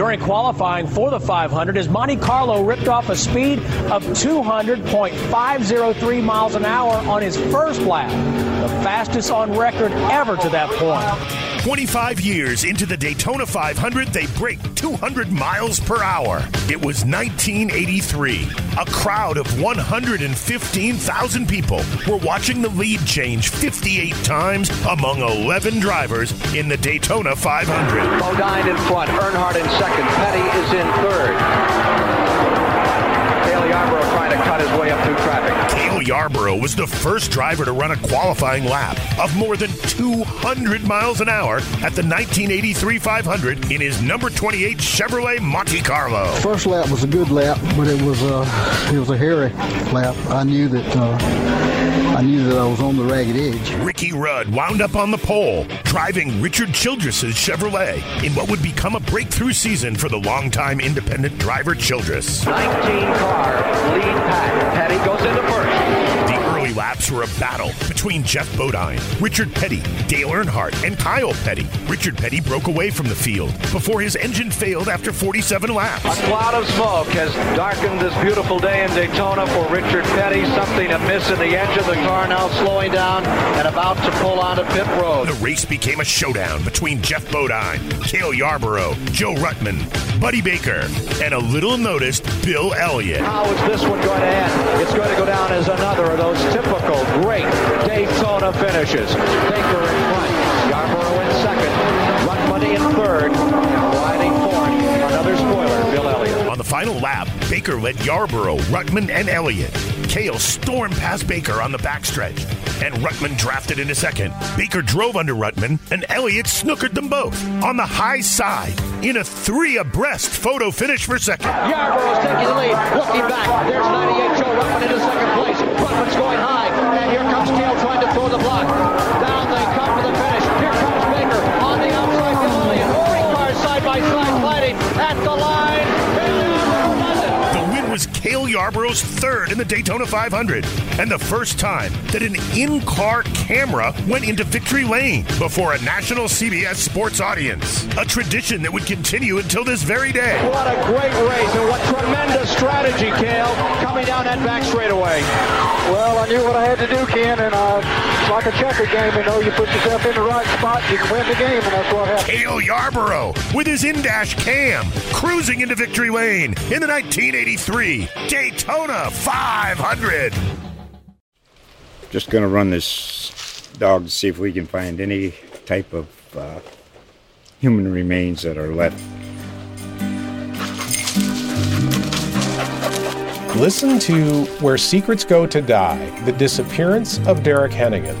During qualifying for the 500, as Monte Carlo ripped off a speed of 200.503 miles an hour on his first lap, the fastest on record ever to that point. 25 years into the Daytona 500, they break 200 miles per hour. It was 1983. A crowd of 115,000 people were watching the lead change 58 times among 11 drivers in the Daytona 500. Bodine in front, Earnhardt in second, Petty is in third. Traffic. Yarborough was the first driver to run a qualifying lap of more than 200 miles an hour at the 1983 500 in his number 28 Chevrolet Monte Carlo. First lap was a good lap, but it was a it was a hairy lap. I knew that uh, I knew that I was on the ragged edge. Ricky Rudd wound up on the pole, driving Richard Childress's Chevrolet in what would become a breakthrough season for the longtime independent driver Childress. 19 car lead pack. Petty goes into first. The early laps were a battle between Geoff Bodine, Richard Petty, Dale Earnhardt, and Kyle Petty. Richard Petty broke away from the field before his engine failed after 47 laps. A cloud of smoke has darkened this beautiful day in Daytona for Richard Petty. Something amiss in the engine. Of the car now slowing down and about to pull onto pit road. The race became a showdown between Geoff Bodine, Cale Yarborough, Joe Ruttman, Buddy Baker, and a little noticed Bill Elliott. How is this one going to end? It's going to go down as another of those typical great Daytona finishes. Baker in front, Yarborough in second, Ruttman in third, riding fourth. Another spoiler, Bill Elliott. On the final lap, Baker led Yarborough, Ruttman, and Elliott. Cale stormed past Baker on the backstretch, and Ruttman drafted into second. Baker drove under Ruttman, and Elliott snookered them both on the high side in a three abreast photo finish for second. Yarborough's taking the lead, looking back. There's 98 Joe Ruttman into second place. Ruttman's going high, and here comes Cale trying to throw the block. Cale Yarborough's third in the Daytona 500, and the first time that an in car camera went into victory lane before a national CBS sports audience. A tradition that would continue until this very day. What a great race and what tremendous strategy, Cale, coming down that back straightaway. Well, I knew what I had to do, Ken, and uh, it's like a checker game. You know, you put yourself in the right spot, you can win the game, and that's what happened. Cale Yarborough with his in-dash cam cruising into victory lane in the 1983 Daytona 500. Just going to run this dog to see if we can find any type of uh, human remains that are left. Listen to Where Secrets Go to Die The Disappearance of Derek Hennigan.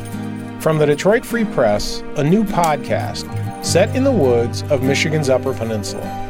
From the Detroit Free Press, a new podcast set in the woods of Michigan's Upper Peninsula.